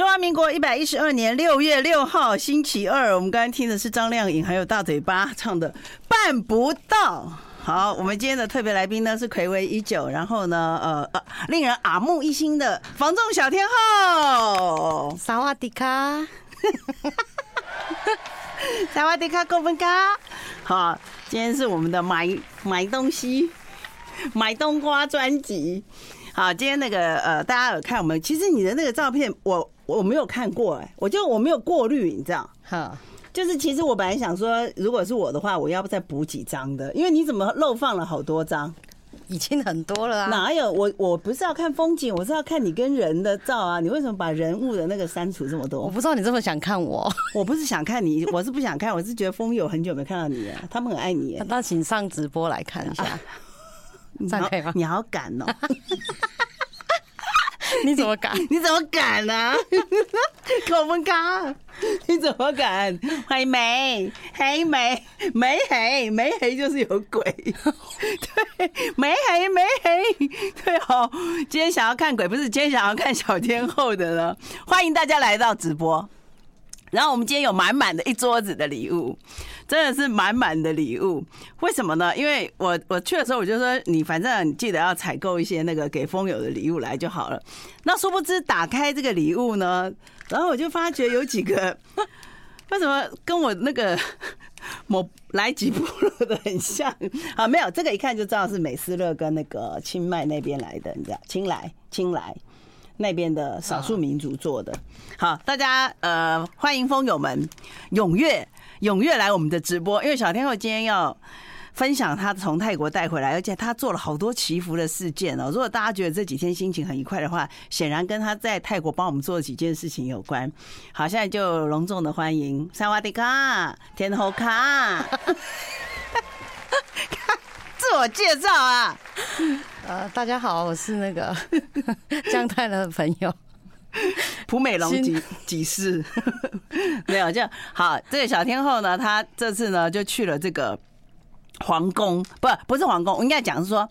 中华民国一百一十二年六月六号星期二，我们刚刚听的是张靓颖还有大嘴巴唱的《办不到》。好，我们今天的特别来宾呢是睽违已久，然后呢，呃呃，令人耳目一新的防仲小天后。萨瓦迪卡，萨瓦迪卡，够分卡。好，今天是我们的买买东西、买冬瓜专辑。好，今天那个呃，大家有看我们？其实你的那个照片，我我没有看过哎、欸，我就我没有过滤，你知道？哈。就是，其实我本来想说，如果是我的话，我要不再补几张的？因为你怎么漏放了好多张？已经很多了啊！哪有我？我不是要看风景，我是要看你跟人的照啊！你为什么把人物的那个删除这么多？我不知道你这么想看我，我不是想看你，我是不想看，我是觉得风友很久没看到你了，他们很爱你。那请上直播来看一下，这样可以吗？你好赶哦！你怎么敢？你怎么敢呢、啊？口风高，你怎么敢？黑莓，黑莓，没黑，没黑就是有鬼。对，没黑，没黑。对哦，今天想要看鬼，不是今天想要看小天后的了。欢迎大家来到直播。然后我们今天有满满的一桌子的礼物。真的是满满的礼物，为什么呢？因为我我去的时候我就说，你反正你记得要采购一些那个给风友的礼物来就好了。那殊不知打开这个礼物呢，然后我就发觉有几个为什么跟我那个 某来吉部落的很像啊？没有，这个一看就知道是美斯乐跟那个清迈那边来的，你知道，清莱清莱那边的少数民族做的。好，大家呃欢迎风友们踊跃。踊跃来我们的直播，因为小天后今天要分享她从泰国带回来，而且她做了好多祈福的事件哦。如果大家觉得这几天心情很愉快的话，显然跟她在泰国帮我们做的几件事情有关。好，现在就隆重的欢迎萨瓦迪卡天后卡，自我介绍啊。呃，大家好，我是那个 姜太的朋友。蒲美龙几几世 没有就好。这个小天后呢，她这次呢就去了这个皇宫，不不是皇宫，我应该讲是说，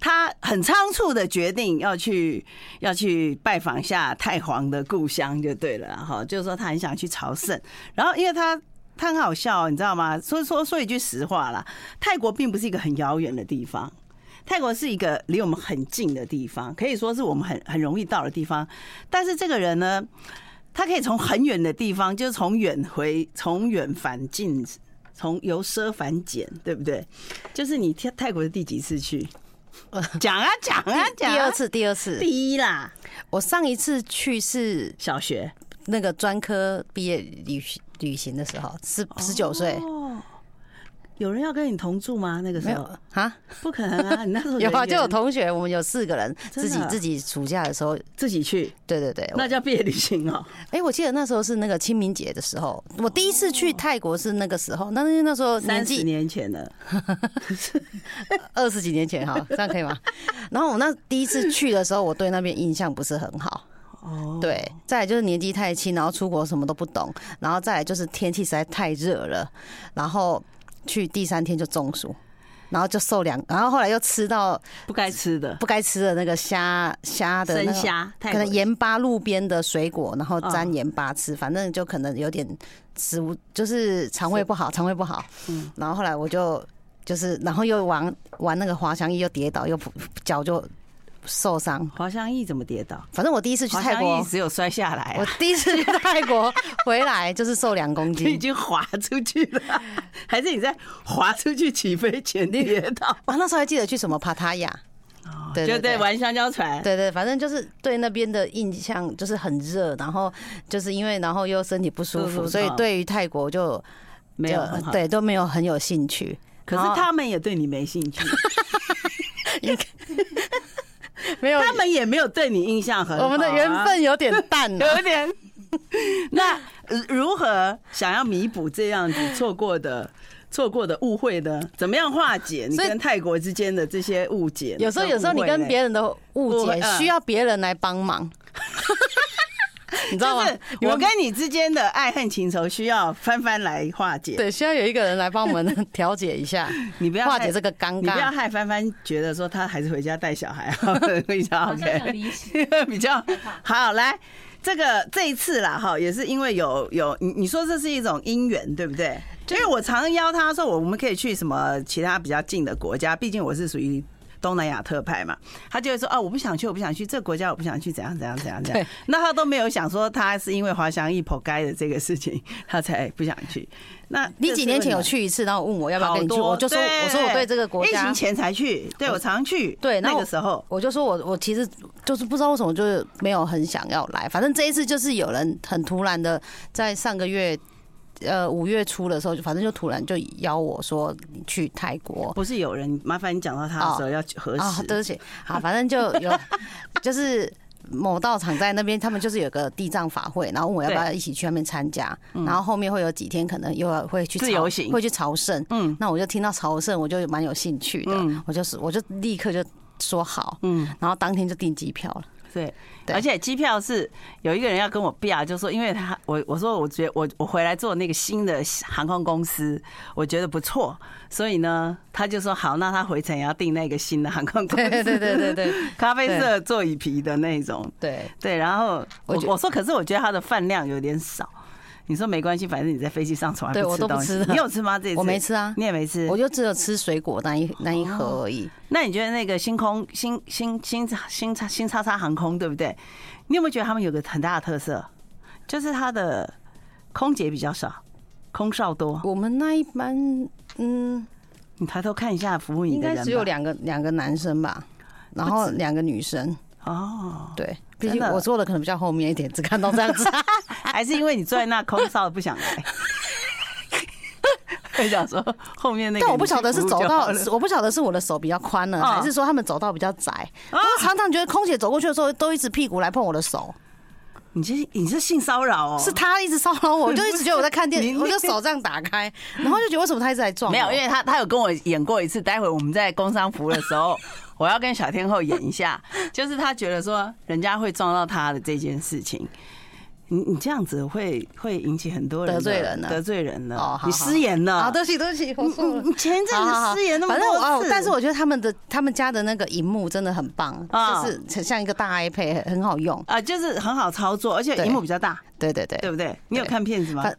她很仓促的决定要去要去拜访一下太皇的故乡就对了哈。就是说她很想去朝圣，然后因为她她很好笑，你知道吗？说说说一句实话啦，泰国并不是一个很遥远的地方。泰国是一个离我们很近的地方，可以说是我们很很容易到的地方。但是这个人呢，他可以从很远的地方，就是从远回，从远返近，从由奢返俭，对不对？就是你泰泰国是第几次去？讲啊讲啊讲！第二次，第二次，第一啦。我上一次去是小学那个专科毕业旅旅行的时候，十十九岁。有人要跟你同住吗？那个时候啊，不可能啊！你那时候有啊，就有同学，我们有四个人，自己自己暑假的时候自己去。对对对，那叫毕业旅行哦。哎，我记得那时候是那个清明节的时候，我第一次去泰国是那个时候，那因为那时候三十年前了，二十几年前哈，这样可以吗？然后我那第一次去的时候，我对那边印象不是很好。哦，对，再来就是年纪太轻，然后出国什么都不懂，然后再来就是天气实在太热了，然后。去第三天就中暑，然后就受凉，然后后来又吃到不该吃的、不该吃的那个虾虾的生虾，可能盐巴路边的水果，然后沾盐巴吃，反正就可能有点食物就是肠胃不好，肠胃不好。嗯，然后后来我就就是，然后又玩玩那个滑翔翼，又跌倒，又脚就。受伤，滑翔翼怎么跌倒？反正我第一次去泰国，只有摔下来、啊。我第一次去泰国回来 就是瘦两公斤，已经滑出去了，还是你在滑出去起飞前跌倒？我那时候还记得去什么帕塔亚，对对对，玩香蕉船，对对，反正就是对那边的印象就是很热，然后就是因为然后又身体不舒服，所以对于泰国就没有对都没有很有兴趣。可是他们也对你没兴趣。没有，他们也没有对你印象很好，啊。我们的缘分有点淡，有点。那如何想要弥补这样子错过的、错过的误会呢？怎么样化解你跟泰国之间的这些误解？有时候，有时候你跟别人的误解需要别人来帮忙。你知道吗？我跟你之间的爱恨情仇需要帆帆来化解。对，需要有一个人来帮我们 调解一下。你不要化解这个尴尬，你不要害帆帆觉得说他还是回家带小孩啊，比较 OK，比较好。来，这个这一次啦，哈，也是因为有有你你说这是一种因缘，对不对？因为我常邀他说，我我们可以去什么其他比较近的国家，毕竟我是属于。东南亚特派嘛，他就会说啊，我不想去，我不想去这个国家，我不想去，怎样怎样怎样怎样。那他都没有想说，他是因为滑翔翼剖开的这个事情，他才不想去。那你几年前有去一次，然后问我要不要跟你去，我就说我说我对这个国家疫情前才去，对我常去。对，那个时候我就说我我其实就是不知道为什么就是没有很想要来，反正这一次就是有人很突然的在上个月。呃，五月初的时候，就反正就突然就邀我说你去泰国，不是有人麻烦你讲到他的时候要核实。哦，对不起，好，反正就有 就是某道场在那边，他们就是有个地藏法会，然后问我要不要一起去那边参加，然后后面会有几天可能又要会去自由行，会去朝圣，嗯，那我就听到朝圣，我就蛮有兴趣的，我就是我就立刻就说好，嗯，然后当天就订机票了。对，而且机票是有一个人要跟我比啊，就说因为他我我说我觉得我我回来做那个新的航空公司，我觉得不错，所以呢，他就说好，那他回程也要订那个新的航空公司，对对对对对，咖啡色座椅皮的那种，对。对，然后我我说可是我觉得他的饭量有点少。你说没关系，反正你在飞机上从来不吃东西。对，我都不吃。你有吃吗？这次我没吃啊，你也没吃，我就只有吃水果那一那一盒而已。那你觉得那个星空星星星星叉星叉叉航空对不对？你有没有觉得他们有个很大的特色，就是他的空姐比较少，空少多？我们那一班，嗯，你抬头看一下服务你的人，应该只有两个两个男生吧，然后两个女生。哦，对。毕竟我坐的可能比较后面一点，只看到这样子，还是因为你坐在那空少不想来？会想说后面那个，但我不晓得是走到，我不晓得是我的手比较宽了，还是说他们走到比较窄。我常常觉得空姐走过去的时候，都一直屁股来碰我的手。你这你是性骚扰哦？是他一直骚扰我，我就一直觉得我在看电视，我就手这样打开，然后就觉得为什么他一直在撞？没有，因为他他有跟我演过一次，待会我们在工商服的时候。我要跟小天后演一下，就是他觉得说人家会撞到他的这件事情，你你这样子会会引起很多人得罪人了，得罪人了，哦你失言了，好，对不起对不起，你前一阵子失言那么多次，但是我觉得他们的他们家的那个荧幕真的很棒，就是很像一个大 iPad，很好用。啊，就是很好操作，而且荧幕比较大，对对对，对不对？你有看片子吗？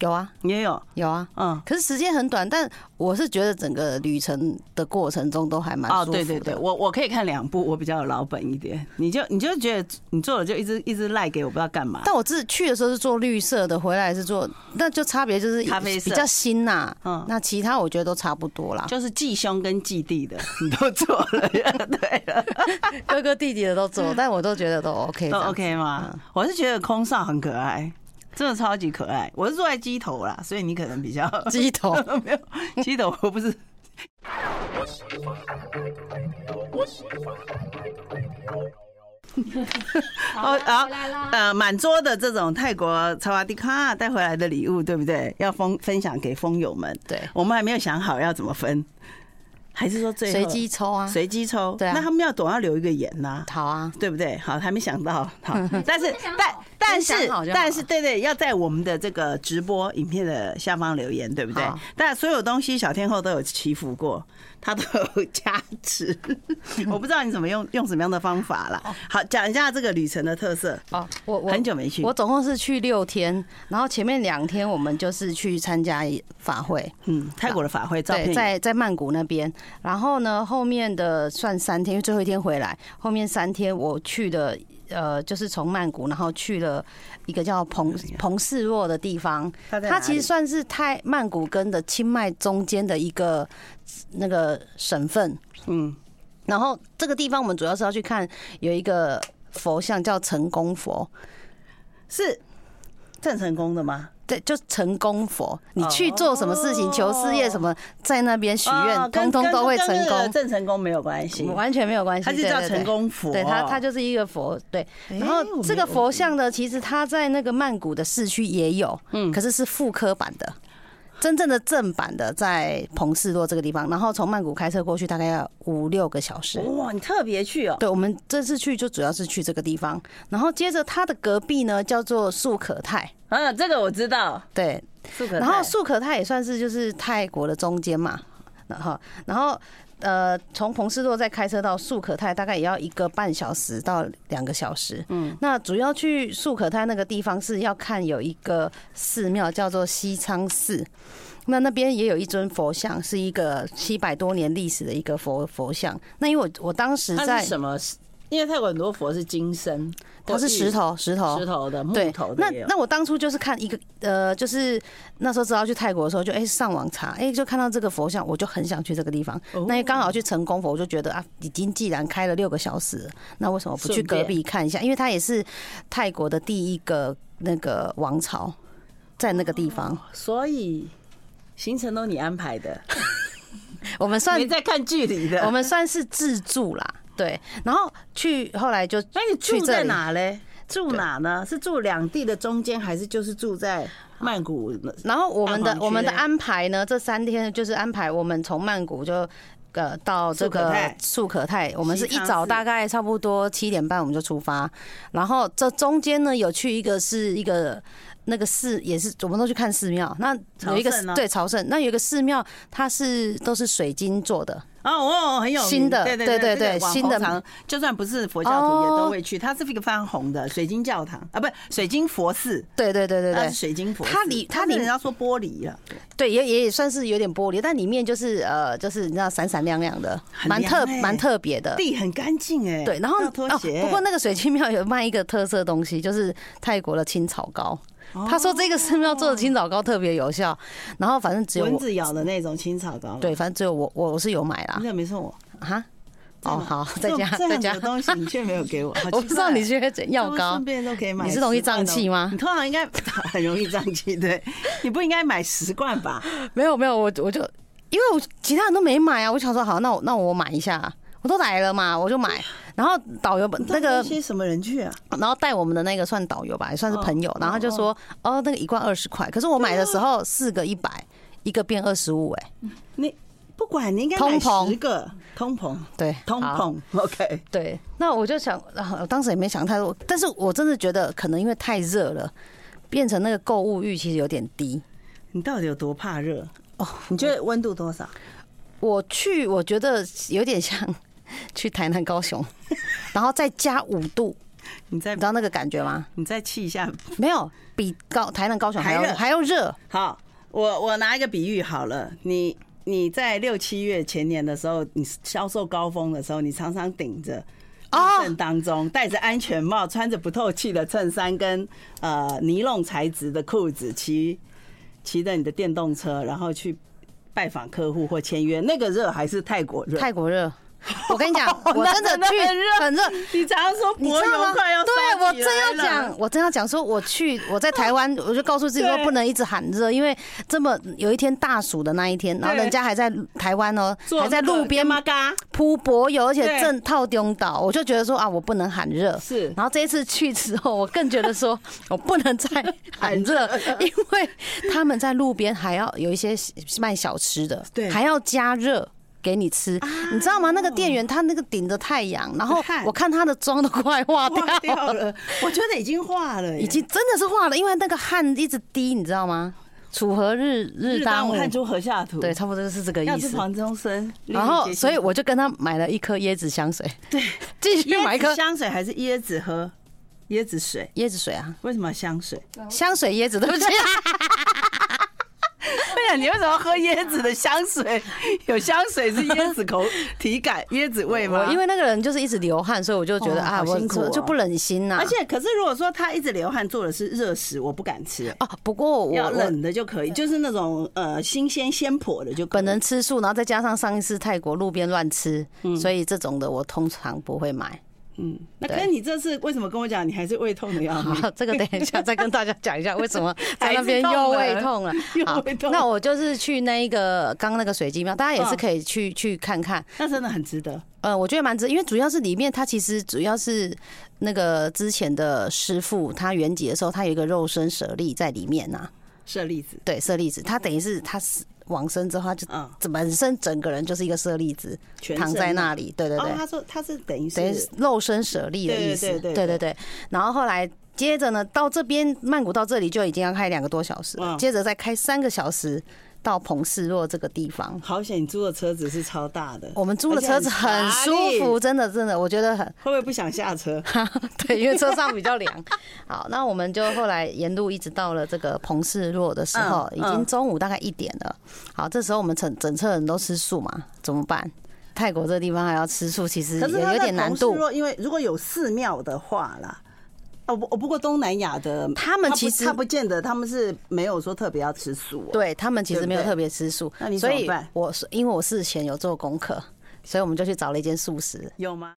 有啊，你也有有啊，嗯，可是时间很短，但我是觉得整个旅程的过程中都还蛮舒服的。哦，对对对，我我可以看两部，我比较有老本一点。你就你就觉得你做了就一直一直赖给我，不知道干嘛。但我自去的时候是做绿色的，回来是做，那就差别就是咖啡色比较新呐。嗯，那其他我觉得都差不多啦，就是继兄跟继弟的 你都做了，对了，哥哥弟弟的都做，但我都觉得都 OK，都 OK 吗？我是觉得空少很可爱。真的超级可爱，我是坐在机头啦，所以你可能比较 机头没有机头，我不是。好，好，呃，满桌的这种泰国查瓦迪卡带回来的礼物，对不对？要分分享给蜂友们。对，我们还没有想好要怎么分。还是说最随机抽啊？随机抽，对啊。那他们要总要留一个言呐，好啊，对不对？好，还没想到，好，但是但但是但是，对对，要在我们的这个直播影片的下方留言，对不对？但所有东西小天后都有祈福过。他都有加持，我不知道你怎么用用什么样的方法了。好，讲一下这个旅程的特色。哦，我我很久没去，我总共是去六天，然后前面两天我们就是去参加法会，嗯，泰国的法会，照片，在在曼谷那边。然后呢，后面的算三天，因为最后一天回来，后面三天我去的。呃，就是从曼谷，然后去了一个叫彭彭世若的地方，它其实算是泰曼谷跟的清迈中间的一个那个省份。嗯，然后这个地方我们主要是要去看有一个佛像叫成功佛，是郑成功的吗？对，就成功佛，你去做什么事情，求事业什么，在那边许愿，通通都会成功。正成功没有关系，完全没有关系。他就叫成功佛，对他，他就是一个佛。对，然后这个佛像呢，其实他在那个曼谷的市区也有，嗯，可是是复刻版的。真正的正版的在彭士洛这个地方，然后从曼谷开车过去大概要五六个小时。哇，你特别去哦？对，我们这次去就主要是去这个地方，然后接着它的隔壁呢叫做素可泰。嗯，这个我知道。对，素可泰。然后素可泰也算是就是泰国的中间嘛，然后然后呃，从彭斯洛再开车到素可泰，大概也要一个半小时到两个小时。嗯，那主要去素可泰那个地方是要看有一个寺庙叫做西昌寺，那那边也有一尊佛像，是一个七百多年历史的一个佛佛像。那因为我我当时在什么？因为泰国很多佛是金身，它是石头，石头，石头的，木头的。那那我当初就是看一个，呃，就是那时候知道去泰国的时候，就哎上网查，哎就看到这个佛像，我就很想去这个地方。那刚好去成功佛，我就觉得啊，已经既然开了六个小时，那为什么不去隔壁看一下？因为它也是泰国的第一个那个王朝，在那个地方。所以行程都你安排的，我们算没在看距离的，我们算是自助啦。对，然后去后来就，那你住在哪嘞？住哪呢？是住两地的中间，还是就是住在曼谷？然后我们的我们的安排呢？这三天就是安排我们从曼谷就呃到这个素可泰，我们是一早大概差不多七点半我们就出发，然后这中间呢有去一个是一个那个寺，也是我们都去看寺庙。那有一个对朝圣，那有一个寺庙，它是都是水晶做的。哦哦，很有新的，对对对对，新的，就算不是佛教徒也都会去。它是一个非常红的水晶教堂啊，不是水晶佛寺。对对对对对，水晶佛。它里它里人家说玻璃了，对，也也也算是有点玻璃，但里面就是呃，就是你知道闪闪亮亮的，蛮特蛮特别的。地很干净哎，对，然后哦，不过那个水晶庙有卖一个特色东西，就是泰国的青草膏。他说这个寺庙做的青草膏特别有效，然后反正只有蚊子咬的那种青草膏。对，反正只有我我我是有买啦。你怎么没送我？哈？哦，好，在家在家。东西你却没有给我，我不知道你缺药膏。顺便都可以买。你是容易胀气吗？你通常应该 很容易胀气，对。你不应该买十罐吧？没有没有，我我就因为我其他人都没买啊，我想说好，那我那我买一下，我都来了嘛，我就买。然后导游那个些什么人去啊？然后带我们的那个算导游吧，也算是朋友。然后就说：“哦，那个一罐二十块。”可是我买的时候四个一百，一个变二十五。哎，你不管，你应该买十个通膨。对，通膨。OK，对。那我就想，当时也没想太多，但是我真的觉得可能因为太热了，变成那个购物欲其实有点低。你到底有多怕热？哦，你觉得温度多少？我去，我觉得有点像。去台南、高雄，然后再加五度，你再知道那个感觉吗？你再气一下，没有比高台南、高雄还要还要热。好，我我拿一个比喻好了，你你在六七月前年的时候，你销售高峰的时候，你常常顶着地震当中，戴着安全帽，穿着不透气的衬衫跟呃尼龙材质的裤子，骑骑着你的电动车，然后去拜访客户或签约，那个热还是泰国热？泰国热。我跟你讲，我真的去很热。你常常说，你知道吗？对，我真要讲，我真要讲，说我去我在台湾，我就告诉自己说不能一直喊热，因为这么有一天大暑的那一天，然后人家还在台湾哦，还在路边铺柏油，而且正套中岛，我就觉得说啊，我不能喊热。是，然后这一次去之后，我更觉得说 我不能再喊热，因为他们在路边还要有一些卖小吃的，对，还要加热。给你吃，你知道吗？那个店员他那个顶着太阳，然后我看他的妆都快化掉了。我觉得已经化了，已经真的是化了，因为那个汗一直滴，你知道吗？楚河日日当午，汗出河下土。对，差不多是这个意思。黄宗生，然后所以我就跟他买了一颗椰子香水。对，继续买一颗香水还是椰子喝？椰子水，椰子水啊？为什么香水？香水椰子，对不起。你为什么喝椰子的香水？有香水是椰子口 体感、椰子味吗？因为那个人就是一直流汗，所以我就觉得啊，我就不忍心呐。而且，可是如果说他一直流汗，做的是热食，我不敢吃哦。不过我要冷的就可以，就是那种呃新鲜鲜婆的就可以。本人吃素，然后再加上上一次泰国路边乱吃，所以这种的我通常不会买。嗯，那跟你这次为什么跟我讲你还是胃痛的样子？好，这个等一下 再跟大家讲一下为什么 在那边又胃痛了。又胃痛，那我就是去那一个刚刚那个水晶庙，大家也是可以去去看看。那真的很值得。呃，我觉得蛮值，因为主要是里面它其实主要是那个之前的师傅他圆寂的时候，他有一个肉身舍利在里面呐。舍利子，对，舍利子，他等于是他是。往生之后，他就本身整个人就是一个舍利子，躺在那里。对对对，他说他是等于等于肉身舍利的意思。对对对对。然后后来接着呢，到这边曼谷到这里就已经要开两个多小时了，接着再开三个小时到彭世若这个地方。好险，你租的车子是超大的。我们租的车子很舒服，真的真的，我觉得很。会不会不想下车？对，因为车上比较凉。好，那我们就后来沿路一直到了这个彭世若的时候，已经中午大概一点了。好，这时候我们整整车人都吃素嘛，怎么办？泰国这个地方还要吃素，其实也有点难度。因为如果有寺庙的话啦。哦不，不过东南亚的他们其实他不见得他们是没有说特别要吃素，对他们其实没有特别吃素。那你怎么办？我是因为我事前有做功课，所以我们就去找了一间素食。有吗？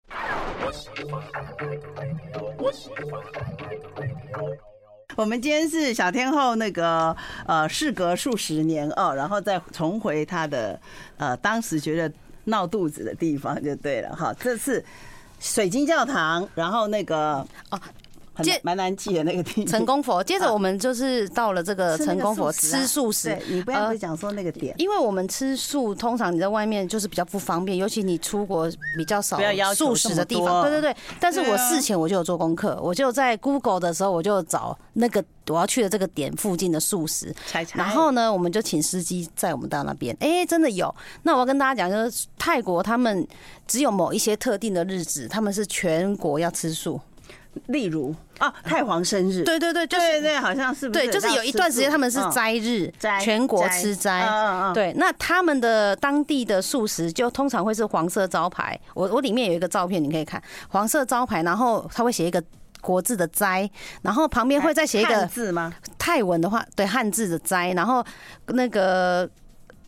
我们今天是小天后那个呃，事隔数十年哦，然后再重回他的呃当时觉得闹肚子的地方就对了哈。这次水晶教堂，然后那个哦。接蛮难记的那个地方，成功佛。接着我们就是到了这个成功佛吃素食。你不要讲说那个点，因为我们吃素，通常你在外面就是比较不方便，尤其你出国比较少素食的地方。对对对。但是我事前我就有做功课，我就在 Google 的时候我就找那个我要去的这个点附近的素食。然后呢，我们就请司机载我们到那边。哎，真的有。那我要跟大家讲，就是泰国他们只有某一些特定的日子，他们是全国要吃素。例如啊，太皇生日，对对对，就是、对对，好像是？对，就是有一段时间他们是斋日，斋全国吃斋。对，那他们的当地的素食就通常会是黄色招牌。我我里面有一个照片，你可以看黄色招牌，然后他会写一个国字的斋，然后旁边会再写一个字吗？泰文的话，对，汉字的斋，然后那个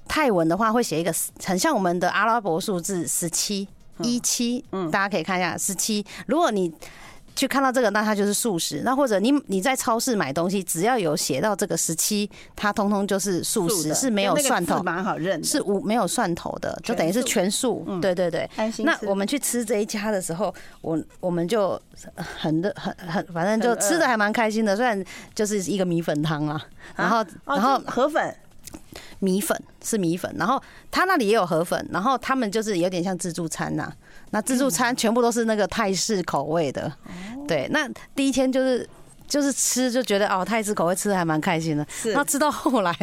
泰文的话会写一个很像我们的阿拉伯数字十七一七，嗯，大家可以看一下十七。如果你去看到这个，那它就是素食。那或者你你在超市买东西，只要有写到这个时期，它通通就是素食，是没有蒜头，蛮好认，是无没有蒜头的，就等于是全素。对对对。那我们去吃这一家的时候，我我们就很的很很，反正就吃的还蛮开心的。虽然就是一个米粉汤啊，然后然后河粉。米粉是米粉，然后他那里也有河粉，然后他们就是有点像自助餐呐、啊。那自助餐全部都是那个泰式口味的，对。那第一天就是就是吃就觉得哦，泰式口味吃的还蛮开心的，是。然后吃到后来。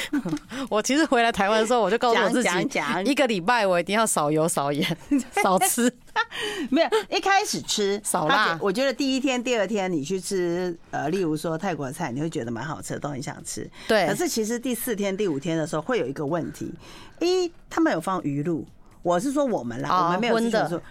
我其实回来台湾的时候，我就告诉我自己，一个礼拜我一定要少油、少盐、少吃。没有，一开始吃少辣。我觉得第一天、第二天你去吃，呃，例如说泰国菜，你会觉得蛮好吃的，都很想吃。对。可是其实第四天、第五天的时候，会有一个问题：一，他们有放鱼露，我是说我们啦，我们没有。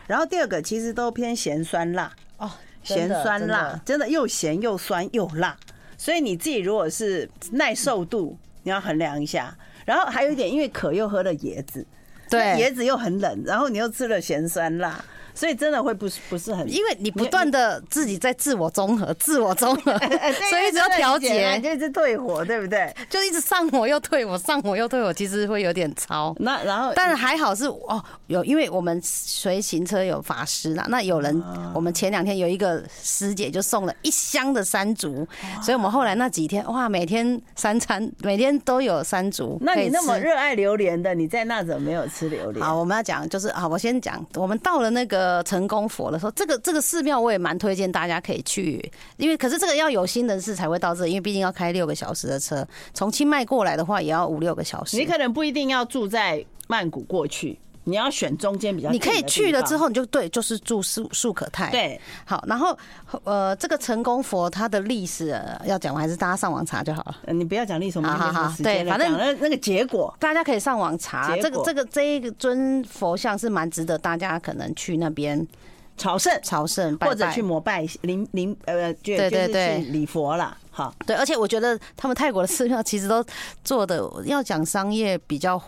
然后第二个，其实都偏咸酸辣哦，咸酸辣，真的又咸又酸又辣。所以你自己如果是耐受度。你要衡量一下，然后还有一点，因为可又喝了椰子，对，椰子又很冷，然后你又吃了咸酸辣。所以真的会不是不是很，因为你不断的自己在自我综合，自我综合，所以一直要调节，就一直退火，对不对？就一直上火又退火，上火又退火，其实会有点超。那然后，但是还好是哦，有因为我们随行车有法师啦，那有人，我们前两天有一个师姐就送了一箱的山竹，所以我们后来那几天哇，每天三餐每天都有山竹。那你那么热爱榴莲的，你在那怎么没有吃榴莲？好，我们要讲就是啊，我先讲，我们到了那个。呃，成功佛了说，这个这个寺庙我也蛮推荐大家可以去，因为可是这个要有心人士才会到这，因为毕竟要开六个小时的车，从清迈过来的话也要五六个小时。你可能不一定要住在曼谷过去。你要选中间比较，你可以去了之后，你就对，就是住素素可泰。对，好，然后呃，这个成功佛它的历史要讲，还是大家上网查就好了。你不要讲历史，好好好，对，反正那个结果，大家可以上网查。这个这个这一个尊佛像是蛮值得大家可能去那边朝圣朝圣，或者去膜拜灵灵呃，对对对，礼佛了。好，对，而且我觉得他们泰国的寺庙其实都做的要讲商业比较。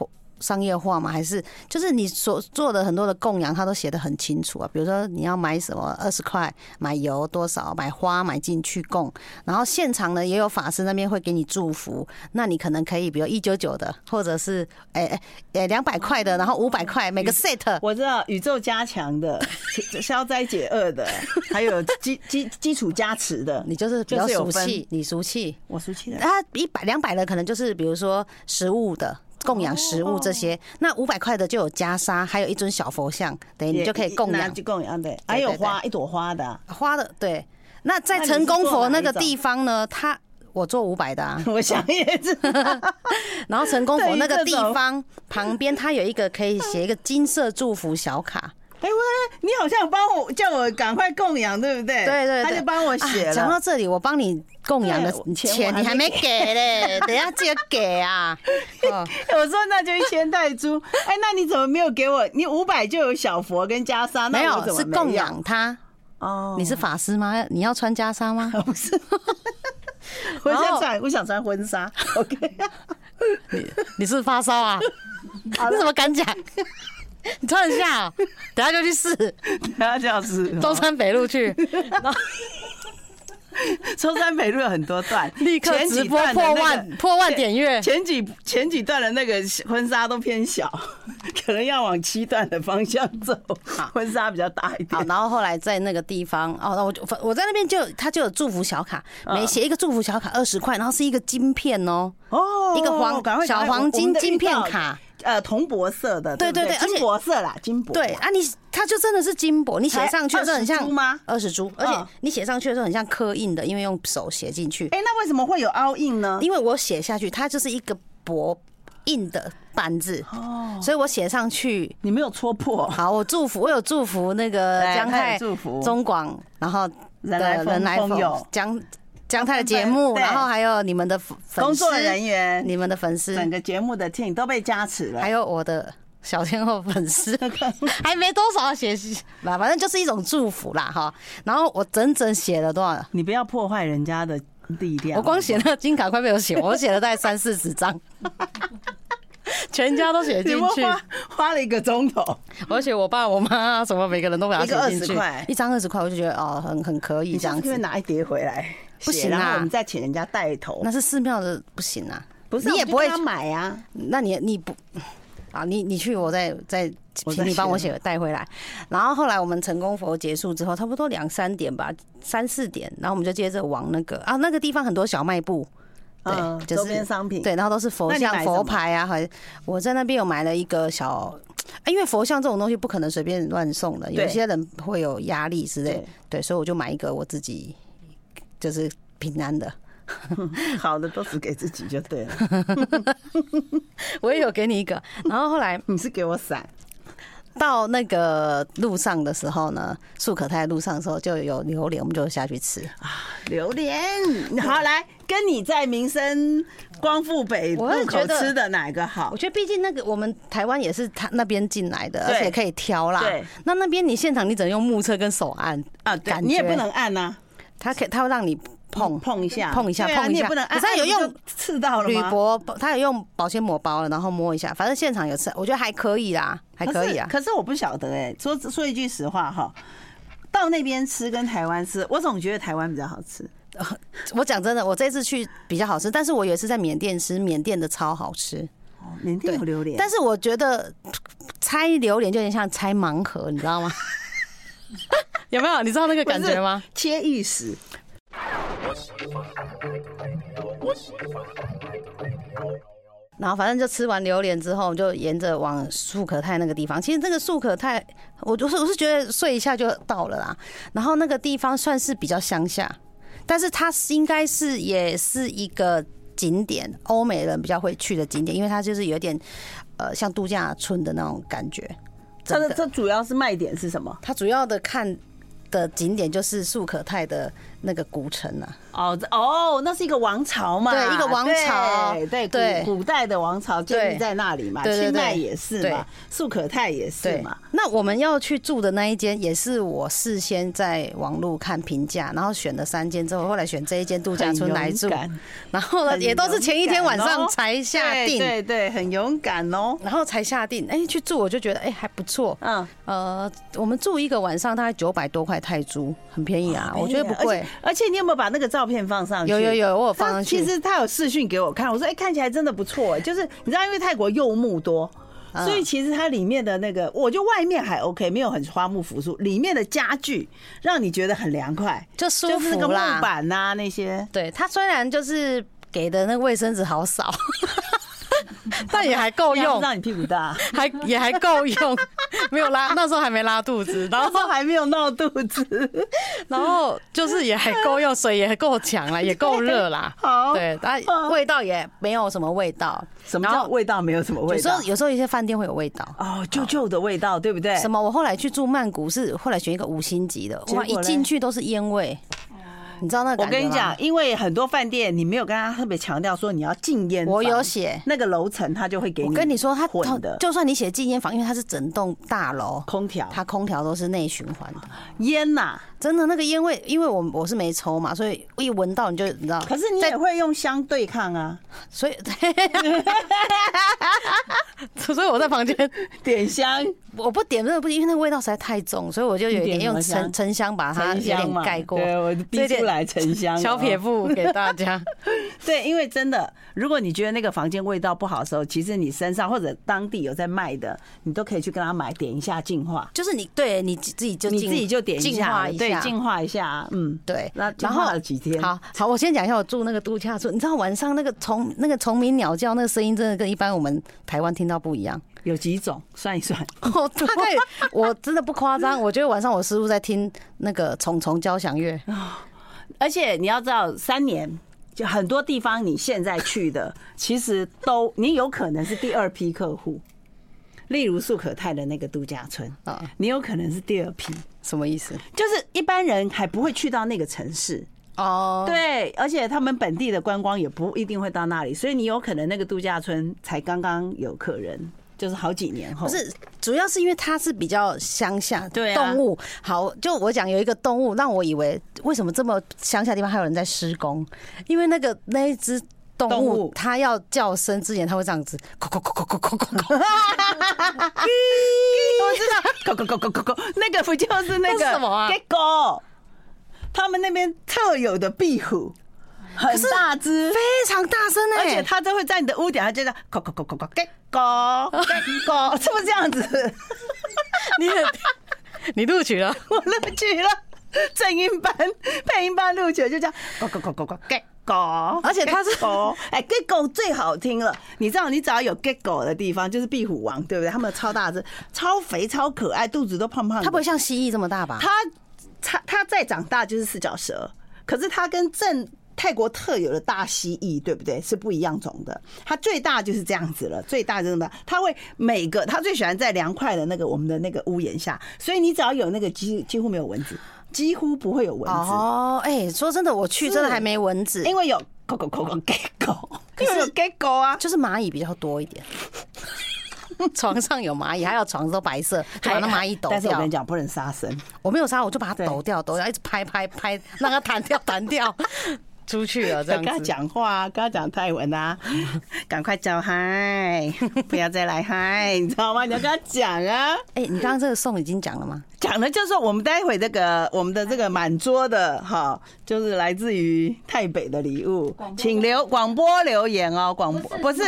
商业化吗？还是就是你所做的很多的供养，它都写的很清楚啊。比如说你要买什么二十块买油多少，买花买进去供，然后现场呢也有法师那边会给你祝福。那你可能可以，比如一九九的，或者是哎哎两百块的，然后五百块每个 set。我知道宇宙加强的，消灾解厄的，还有基 基基础加持的。你就是比较俗气，你俗气，我俗气的。啊，一百两百的可能就是比如说食物的。供养食物这些，那五百块的就有袈裟，还有一尊小佛像，等于你就可以供养。就供养对，还有花，一朵花的花的对。那在成功佛那个地方呢，他我做五百的啊，我想也是。然后成功佛那个地方旁边，它有一个可以写一个金色祝福小卡。哎喂，你好像帮我叫我赶快供养，对不对？对对，他就帮我写了。讲到这里，我帮你供养的钱你还没给嘞，等下记得给啊。我说那就一千泰铢。哎，那你怎么没有给我？你五百就有小佛跟袈裟，没有是供养他。哦，你是法师吗？你要穿袈裟吗？不是，我想穿，我想穿婚纱。OK，你你是发烧啊？你怎么敢讲？你穿一下，等下就去试，等下就要试。中山北路去，中山北路有很多段，立刻直播破万破万点阅。前几前几段的那个婚纱都偏小，可能要往七段的方向走，婚纱比较大一点。好，然后后来在那个地方，哦，那我就我在那边就他就有祝福小卡，每写一个祝福小卡二十块，然后是一个金片哦，哦，一个黄小黄金金片卡。呃，铜箔色的，对对对，金箔色啦，金箔。对啊，你它就真的是金箔，你写上去就很像吗？二十铢，而且你写上去的时候很像刻印的，因为用手写进去。哎，那为什么会有凹印呢？因为我写下去，它就是一个薄印的板子哦，所以我写上去，你没有戳破。好，我祝福，我有祝福那个江太祝福中广，然后人来人来疯姜。姜太的节目，然后还有你们的粉工作人员，你们的粉丝，整个节目的 team 都被加持了，还有我的小天后粉丝，还没多少写，那反正就是一种祝福啦哈。然后我整整写了多少？你不要破坏人家的力量。我光写那个金卡快被我写，我写了大概三四十张，全家都写进去，花了一个钟头。而且我爸我妈什么每个人都给他写进去，一张二十块，我就觉得哦，很很可以这样子。你拿一叠回来。不行啊！我们再请人家带头，那是寺庙的不行啊。不是你也不会买啊？那你你不啊？你你去，我再再请你帮我写带回来。然后后来我们成功佛结束之后，差不多两三点吧，三四点，然后我们就接着往那个啊，那个地方很多小卖部，对，就是周边商品，对，然后都是佛像、佛牌啊。还我在那边有买了一个小，因为佛像这种东西不可能随便乱送的，有些人会有压力之类，对，所以我就买一个我自己。就是平安的，好的都是给自己就对了。我也有给你一个，然后后来 你是给我伞。到那个路上的时候呢，素可泰路上的时候就有榴莲，我们就下去吃啊。榴莲，好来跟你在民生光复北路口吃的哪个好？我觉得毕竟那个我们台湾也是他那边进来的，而且可以挑啦。对，那那边你现场你只能用目测跟手按啊，感觉你也不能按呐。他可以，他会让你碰碰一下，碰一下，碰一下。可是他有用刺到了铝箔，他有用保鲜膜包了，然后摸一下，反正现场有刺，我觉得还可以啦，还可以啊。可是我不晓得哎，说说一句实话哈，到那边吃跟台湾吃，我总觉得台湾比较好吃。我讲真的，我这次去比较好吃，但是我有一次在缅甸吃，缅甸的超好吃。哦，缅甸有榴莲，但是我觉得拆榴莲就有点像拆盲盒，你知道吗？有没有？你知道那个感觉吗？切玉石。然后反正就吃完榴莲之后，就沿着往素可泰那个地方。其实那个素可泰，我就是我是觉得睡一下就到了啦。然后那个地方算是比较乡下，但是它应该是也是一个景点，欧美人比较会去的景点，因为它就是有点呃像度假村的那种感觉。它的这主要是卖点是什么？它主要的看的景点就是素可泰的那个古城啊。哦哦，那是一个王朝嘛？对，一个王朝，对对，古代的王朝建立在那里嘛。清代也是嘛，素可泰也是嘛。那我们要去住的那一间，也是我事先在网络看评价，然后选了三间之后，后来选这一间度假村来住。然后呢，也都是前一天晚上才下定，对对，很勇敢哦。然后才下定，哎，去住我就觉得哎还不错。嗯呃，我们住一个晚上大概九百多块泰铢，很便宜啊，我觉得不贵。而且你有没有把那个照？片放上去，有有有，我有放上去。其实他有视讯给我看，我说哎、欸，看起来真的不错。就是你知道，因为泰国柚木多，所以其实它里面的那个，我觉得外面还 OK，没有很花木扶疏，里面的家具让你觉得很凉快，就舒服啦。就是那个木板啊那些，对，它虽然就是给的那个卫生纸好少。但也还够用，让你屁股大，还也还够用，没有拉，那时候还没拉肚子，然后还没有闹肚子，然后就是也还够用，水也够强了，也够热啦。好，对，但味道也没有什么味道。什么叫味道没有什么味道？有时候有时候一些饭店会有味道哦，旧旧的味道，对不对？什么？我后来去住曼谷是后来选一个五星级的，哇，一进去都是烟味。你知道那个？我跟你讲，因为很多饭店你没有跟他特别强调说你要禁烟，我有写那个楼层他就会给你。我跟你说，他就算你写禁烟房，因为它是整栋大楼空调，它空调都是内循环的烟呐，真的那个烟味，因为我我是没抽嘛，所以一闻到你就你知道。可是你也会用香对抗啊，所以 所以我在房间点香，我不点那个不行，因为那个味道实在太重，所以我就有点用沉沉香把它有点盖过。对，我逼出来沉香小撇步给大家。对，因为真的，如果你觉得那个房间味道不好的时候，其实你身上或者当地有在卖的，你都可以去跟他买，点一下净化。就是你对你自己就你自己就点一下，对，净化一下。嗯，对。那然后几天？好好，我先讲一下我住那个度假村，你知道晚上那个虫那个虫鸣鸟叫那个声音，真的跟一般我们台湾听到不一样。有几种？算一算。哦，大概我真的不夸张，我觉得晚上我师傅在听那个虫虫交响乐。而且你要知道，三年就很多地方你现在去的，其实都你有可能是第二批客户。例如素可泰的那个度假村啊，你有可能是第二批。什么意思？就是一般人还不会去到那个城市哦。对，而且他们本地的观光也不一定会到那里，所以你有可能那个度假村才刚刚有客人。就是好几年后，不是，主要是因为它是比较乡下，对动物好。就我讲有一个动物，让我以为为什么这么乡下地方还有人在施工？因为那个那一只动物，它要叫声之前，它会这样子，咕咕咕咕咕咕咕咕。我知道，咕咕咕咕咕咕，那个不就是那个什么啊？给狗，他们那边特有的壁虎。很大只，非常大声哎，而且它都会在你的屋顶它，就这样，咯咯咯咯咯，给狗，给狗，是不是这样子？你你录取了，我录取了，正音班、配音班录取了，就这样，咯咯咯咯咯，给狗，而且它是狗，哎，给狗最好听了。你知道，你只要有给狗的地方，就是壁虎王，对不对？它们超大只，超肥，超可爱，肚子都胖胖的。它不会像蜥蜴这么大吧？它它它再长大就是四脚蛇，可是它跟正。泰国特有的大蜥蜴，对不对？是不一样种的。它最大就是这样子了，最大就是什么？它会每个它最喜欢在凉快的那个我们的那个屋檐下，所以你只要有那个几几乎没有蚊子，几乎不会有蚊子。哦，哎，说真的，我去真的还没蚊子，因为有狗狗狗狗给狗，因为有给狗啊，就是蚂蚁比较多一点。床上有蚂蚁，还有床都白色，就把那蚂蚁抖掉。但是我跟你讲，不能杀生，我没有杀，我就把它抖掉，抖掉，一直拍拍拍，让它弹掉，弹掉。出去了，这样跟他讲话，跟他讲泰文啊，赶快叫嗨，不要再来嗨，你知道吗？你要跟他讲啊。哎，你刚刚这个送已经讲了吗？讲了，就是说我们待会这个我们的这个满桌的哈，就是来自于泰北的礼物，请留广播留言哦，广播不是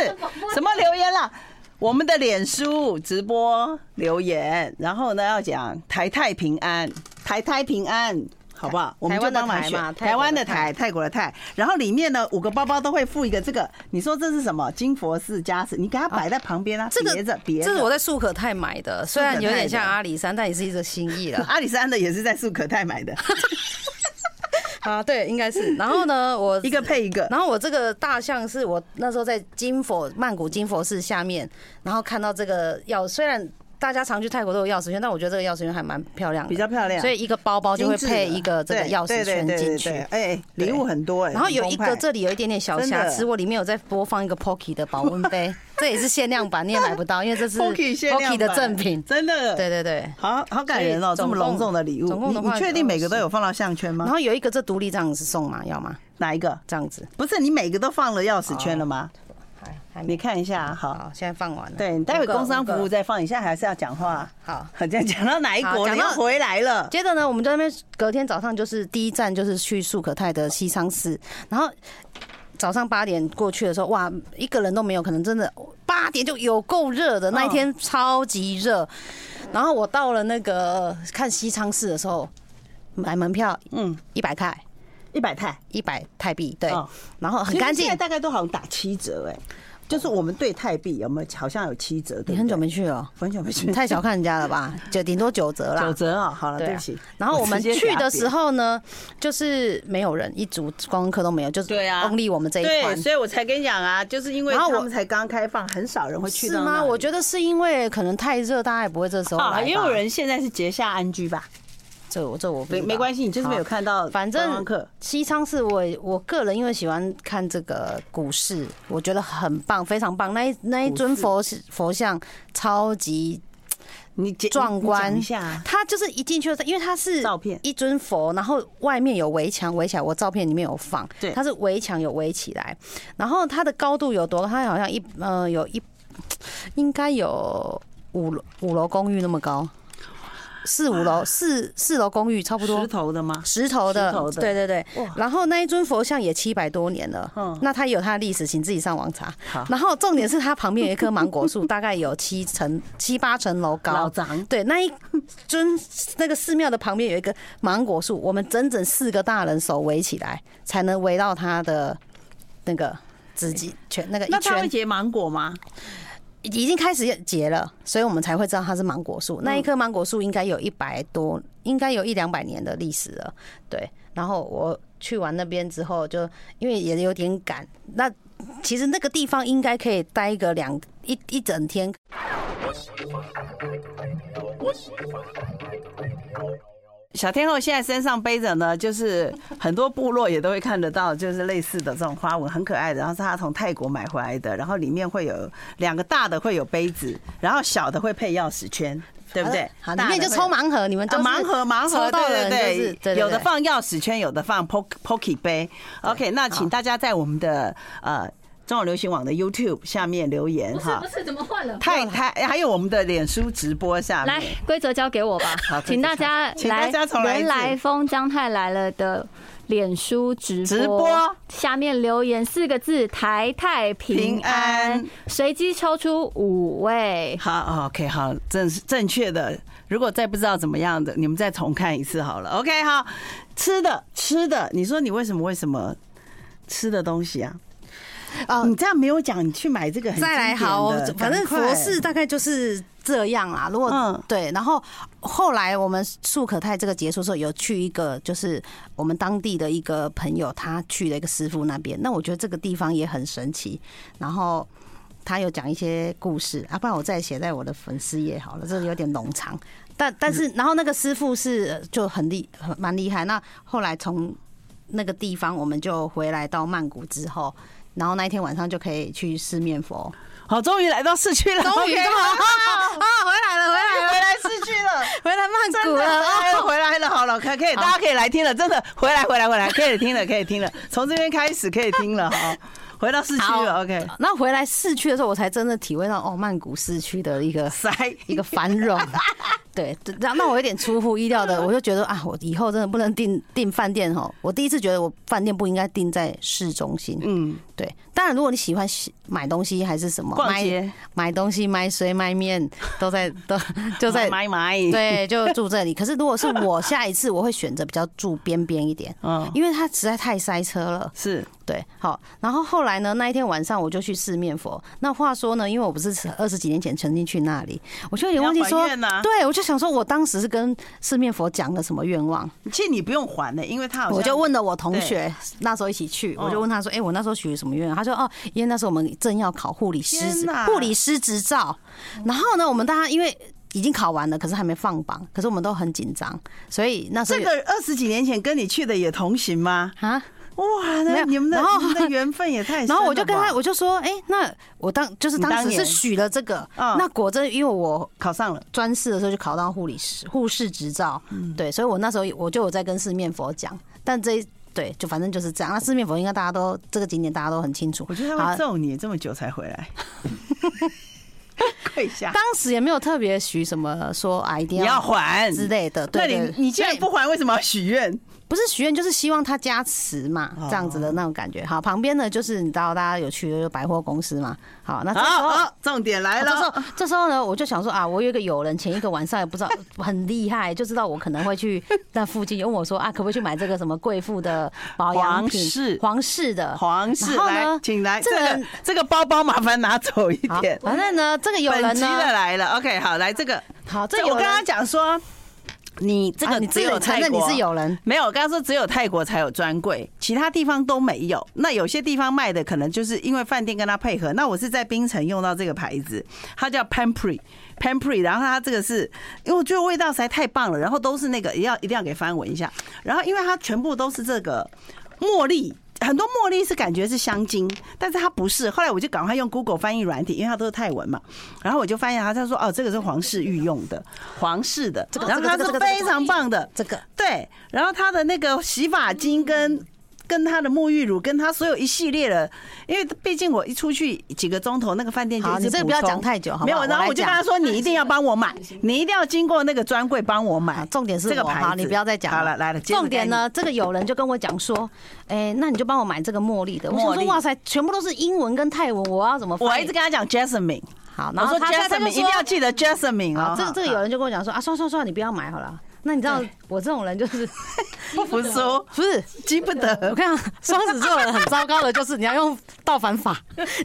什么留言啦，我们的脸书直播留言，然后呢要讲台泰平安，台泰平安。好不好？我们就当台嘛，台湾的台，泰国的泰。然后里面呢，五个包包都会附一个这个。你说这是什么？金佛寺加持，你给它摆在旁边啊。这个别着别。这是我在素可泰买的，虽然有点像阿里山，但也是一个心意了。阿里山的也是在素可泰买的。啊，对，应该是。然后呢，我 一个配一个。然后我这个大象是我那时候在金佛曼谷金佛寺下面，然后看到这个要虽然。大家常去泰国都有钥匙圈，但我觉得这个钥匙圈还蛮漂亮的，比较漂亮。所以一个包包就会配一个这个钥匙圈进去。哎，礼物很多哎。然后有一个这里有一点点小瑕疵，我里面有在播放一个 Pocky 的保温杯，这也是限量版，你也买不到，因为这是 Pocky 的赠品。真的，对对对，好好感人哦，这么隆重的礼物。你你确定每个都有放到项圈吗？然后有一个这独立这样子送吗？要吗？哪一个？这样子？不是，你每个都放了钥匙圈了吗？你看一下，好，现在放完了。对，你待会工商服务再放，你现在还是要讲话。好，这 样讲到哪一国？讲到回来了。接着呢，我们在那边隔天早上就是第一站就是去素可泰的西昌寺，然后早上八点过去的时候，哇，一个人都没有，可能真的八点就有够热的，那一天超级热。然后我到了那个看西昌寺的时候，买门票，嗯，一百块，一百泰，一百泰币，对。然后很干净，现在大概都好像打七折哎。就是我们对泰币有没有好像有七折？你很久没去了，很久没去，你太小看人家了吧？就顶多九折啦，九折啊！好了，对不起。然后我们去的时候呢，就是没有人，一组观光客都没有，就是对啊，only 我们这一团。对，所以我才跟你讲啊，就是因为他们才刚开放，很少人会去。是吗？我觉得是因为可能太热，大家也不会这时候来。也有人现在是节下安居吧。这我这我没没关系，你就是没有看到。反正西昌是我我个人因为喜欢看这个股市，我觉得很棒，非常棒。那一那一尊佛佛像超级你壮观一下，它就是一进去因为它是照片一尊佛，然后外面有围墙围起来，我照片里面有放，对，它是围墙有围起来，然后它的高度有多高？它好像一呃有一应该有五五楼公寓那么高。四五楼，四四楼公寓差不多。石头的吗？石头的，对对对。然后那一尊佛像也七百多年了，嗯，那它有它的历史，请自己上网查。然后重点是它旁边有一棵芒果树，大概有七层七八层楼高。老长。对，那一尊那个寺庙的旁边有一个芒果树，我们整整四个大人手围起来，才能围到它的那个自己全那个一圈。那他会结芒果吗？已经开始结了，所以我们才会知道它是芒果树。那一棵芒果树应该有一百多，应该有一两百年的历史了。对，然后我去完那边之后，就因为也有点赶，那其实那个地方应该可以待个两一一整天。小天后现在身上背着呢，就是很多部落也都会看得到，就是类似的这种花纹，很可爱的。然后是他从泰国买回来的，然后里面会有两个大的会有杯子，然后小的会配钥匙圈，对不对？好，里面就抽盲盒，你们就盲盒盲盒，对对对，有的放钥匙圈，有的放 Pocky 杯。OK，那请大家在我们的呃。中国流行网的 YouTube 下面留言哈，不是怎么换了？太太，还有我们的脸书直播下面，来规则交给我吧。好，请大家来人来疯姜太来了的脸书直播下面留言四个字“台太平安”，随机抽出五位。好，OK，好，正正确的。如果再不知道怎么样的，你们再重看一次好了。OK，好，吃的吃的，你说你为什么为什么吃的东西啊？哦，你这样没有讲，你去买这个很再来好，反正佛事大概就是这样啦。如果对，然后后来我们素可泰这个结束之后，有去一个就是我们当地的一个朋友，他去了一个师傅那边。那我觉得这个地方也很神奇。然后他有讲一些故事啊，不然我再写在我的粉丝页好了，这个有点冗长。但但是然后那个师傅是就很厉很蛮厉害。那后来从那个地方我们就回来到曼谷之后。然后那一天晚上就可以去四面佛，好，终于来到市区了，终于 回来了，回来了，回来市区了，回来曼谷了，回来了，好了，可可以，大家可以来听了，真的回来，回来，回来，可以听了，可以听了，从这边开始可以听了，好。回到市区了，OK。那回来市区的时候，我才真的体会到哦，曼谷市区的一个塞 一个繁荣。对，然后那我有点出乎意料的，我就觉得啊，我以后真的不能订订饭店哈。我第一次觉得我饭店不应该订在市中心。嗯，对。当然，如果你喜欢买东西还是什么，逛街买东西、买水、买面，都在都就在买买。对，就住这里。可是如果是我下一次，我会选择比较住边边一点。嗯，因为它实在太塞车了。是。对，好，然后后来呢？那一天晚上我就去四面佛。那话说呢，因为我不是二十几年前曾经去那里，我就有点忘记说。对，我就想说，我当时是跟四面佛讲了什么愿望？其实你不用还的，因为他我就问了我同学，那时候一起去，我就问他说：“哎，我那时候许了什么愿望？”他说：“哦，因为那时候我们正要考护理师护理师执照。然后呢，我们大家因为已经考完了，可是还没放榜，可是我们都很紧张，所以那时候这个二十几年前跟你去的也同行吗？啊？”哇，那你们的你们的 缘分也太……然后我就跟他，我就说，哎，那我当就是当时是许了这个，那果真因为我考上了专四的时候就考到护理师护士执照，对，所以我那时候我就有在跟四面佛讲，但这对就反正就是这样。那四面佛应该大家都这个景点大家都很清楚。我觉得他会揍你这么久才回来，跪下。当时也没有特别许什么说啊一定要还之类的。对，你你既然不还，为什么要许愿？不是许愿，就是希望他加持嘛，这样子的那种感觉。好，旁边呢就是你知道大家有去的百货公司嘛。好，那这时候重点来了。这时候这时候呢，我就想说啊，我有一个友人，前一个晚上也不知道很厉害，就知道我可能会去那附近，问我说啊，可不可以去买这个什么贵妇的保养品？皇室皇室的皇室。然后呢，请来这个这个包包麻烦拿走一点。反正呢，这个友人呢，来了。OK，好，来这个好，这我跟他讲说。你这个只有泰国，你是有人没有？我刚刚说只有泰国才有专柜，其他地方都没有。那有些地方卖的可能就是因为饭店跟他配合。那我是在槟城用到这个牌子，它叫 Pampery，Pampery。然后它这个是因为我觉得味道实在太棒了，然后都是那个一定要一定要给翻闻一下。然后因为它全部都是这个茉莉。很多茉莉是感觉是香精，但是它不是。后来我就赶快用 Google 翻译软体，因为它都是泰文嘛。然后我就发现它，他说：“哦，这个是皇室御用的，皇室的。”然后它是非常棒的，这个对。然后它的那个洗发精跟。跟他的沐浴乳，跟他所有一系列的，因为毕竟我一出去几个钟头，那个饭店就一直补充。你这个不要讲太久，好，没有。然后我就跟他说：“你一定要帮我买，你一定要经过那个专柜帮我买。”重点是这个牌子，你不要再讲。好了，来了。重点呢，这个有人就跟我讲说：“哎，那你就帮我买这个茉莉的。”我想说：“哇塞，全部都是英文跟泰文，我要怎么？”我一直跟他讲 Jasmine。好，然后他说 Jasmine 一定要记得 Jasmine 啊。这个这个有人就跟我讲说：“啊，算算算，你不要买好了。”那你知道我这种人就是 不服输，不是急不得。我看双子座人很糟糕的，就是你要用倒反法，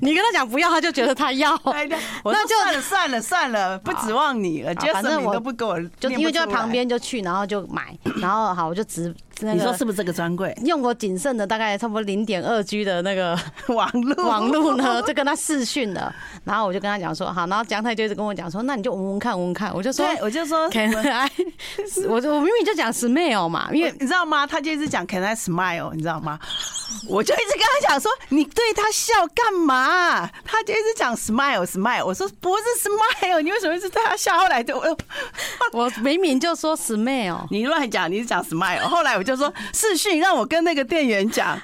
你跟他讲不要，他就觉得他要。那就算了算了算了，不指望你了。反正我都不给我，就因为就在旁边就去，然后就买，然后好我就直。你说是不是这个专柜？用过仅剩的大概差不多零点二 G 的那个 网络网络呢，就跟他视讯了。然后我就跟他讲说好，然后姜太就一直跟我讲说，那你就闻闻看闻闻看。我就说我就说 Can I？我我明明就讲 smile 嘛，因为你知道吗？他就一直讲 Can I smile？你知道吗？我就一直跟他讲说，你对他笑干嘛？他就一直讲 smile smile。我说不是 smile，你为什么一直对他笑？后来就我 我明明就说 smile，你乱讲，你是讲 smile。后来我就就说视讯，让我跟那个店员讲。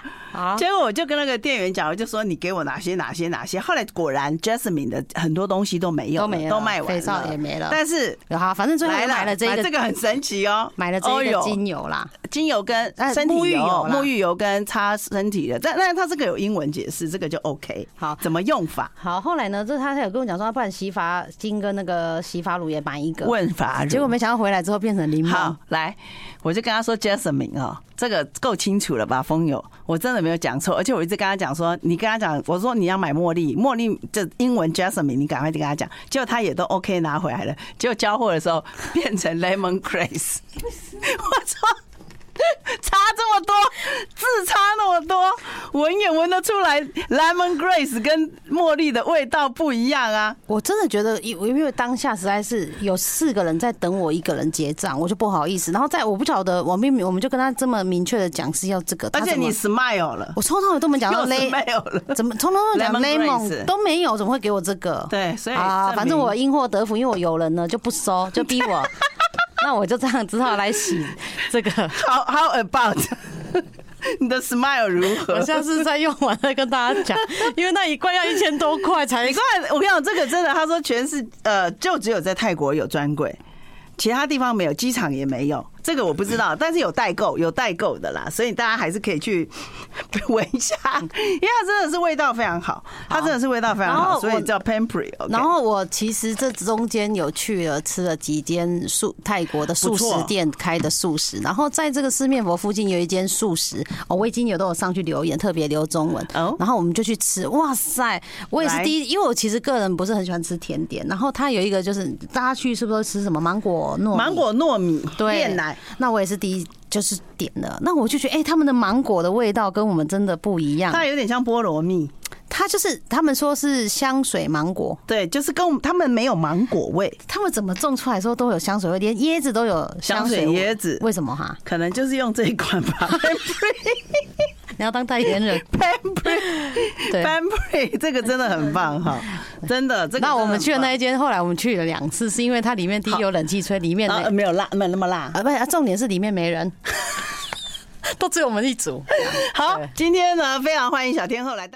结果我就跟那个店员讲，我就说你给我哪些哪些哪些。后来果然 Jasmine 的很多东西都没有，都没都卖完了，肥皂也没了。但是好，反正最后买了这个，这个很神奇哦，买了这个精油啦，精油跟身体沐浴油、沐浴油跟擦身体的。但但是它这个有英文解释，这个就 OK。好，怎么用法？好，后来呢，这他有跟我讲说，不然洗发精跟那个洗发乳也买一个。问法，结果没想到回来之后变成柠檬。好，来，我就跟他说 Jasmine 啊。这个够清楚了吧，风友？我真的没有讲错，而且我一直跟他讲说，你跟他讲，我说你要买茉莉，茉莉这英文 Jasmine，你赶快就跟他讲，结果他也都 OK 拿回来了，结果交货的时候变成 Lemon Grass，我操！差这么多，字差那么多，闻也闻得出来，Lemon grace 跟茉莉的味道不一样啊！我真的觉得，因因为当下实在是有四个人在等我一个人结账，我就不好意思。然后在我不晓得，我明明我们就跟他这么明确的讲是要这个，而且你 Smile 了，我从头都没讲到 Lemon 了，怎么从头到尾讲 Lemon 都没有，怎么会给我这个？对，所以啊，反正我因祸得福，因为我有人呢就不收，就逼我。那我就这样只好来洗这个。How how about 你的 smile 如何？我下次再用完再跟大家讲，因为那一罐要一千多块才一罐。我跟你讲，这个真的，他说全是呃，就只有在泰国有专柜，其他地方没有，机场也没有。这个我不知道，但是有代购，有代购的啦，所以大家还是可以去 闻一下，因为它真的是味道非常好，它真的是味道非常好，所以叫 Pampery。然后我其实这中间有去了吃了几间素泰国的素食店开的素食，然后在这个四面佛附近有一间素食，哦，我已经有都有上去留言，特别留中文，然后我们就去吃，哇塞，我也是第一，因为我其实个人不是很喜欢吃甜点，然后它有一个就是大家去是不是吃什么？芒果糯芒果糯米对。奶？那我也是第一，就是点的。那我就觉得，哎，他们的芒果的味道跟我们真的不一样。它有点像菠萝蜜，它就是他们说是香水芒果，对，就是跟我们他们没有芒果味。他们怎么种出来说都有香水味，连椰子都有香水椰子，为什么哈？可能就是用这一款吧。你要当代言人，Pampery，Pampery，这个真的很棒哈，真的。这个那我们去的那一间，后来我们去了两次，是因为它里面第一有冷气吹，里面没有辣，没有那么辣啊，不是，重点是里面没人，都只有我们一组。好，今天呢，非常欢迎小天后来带。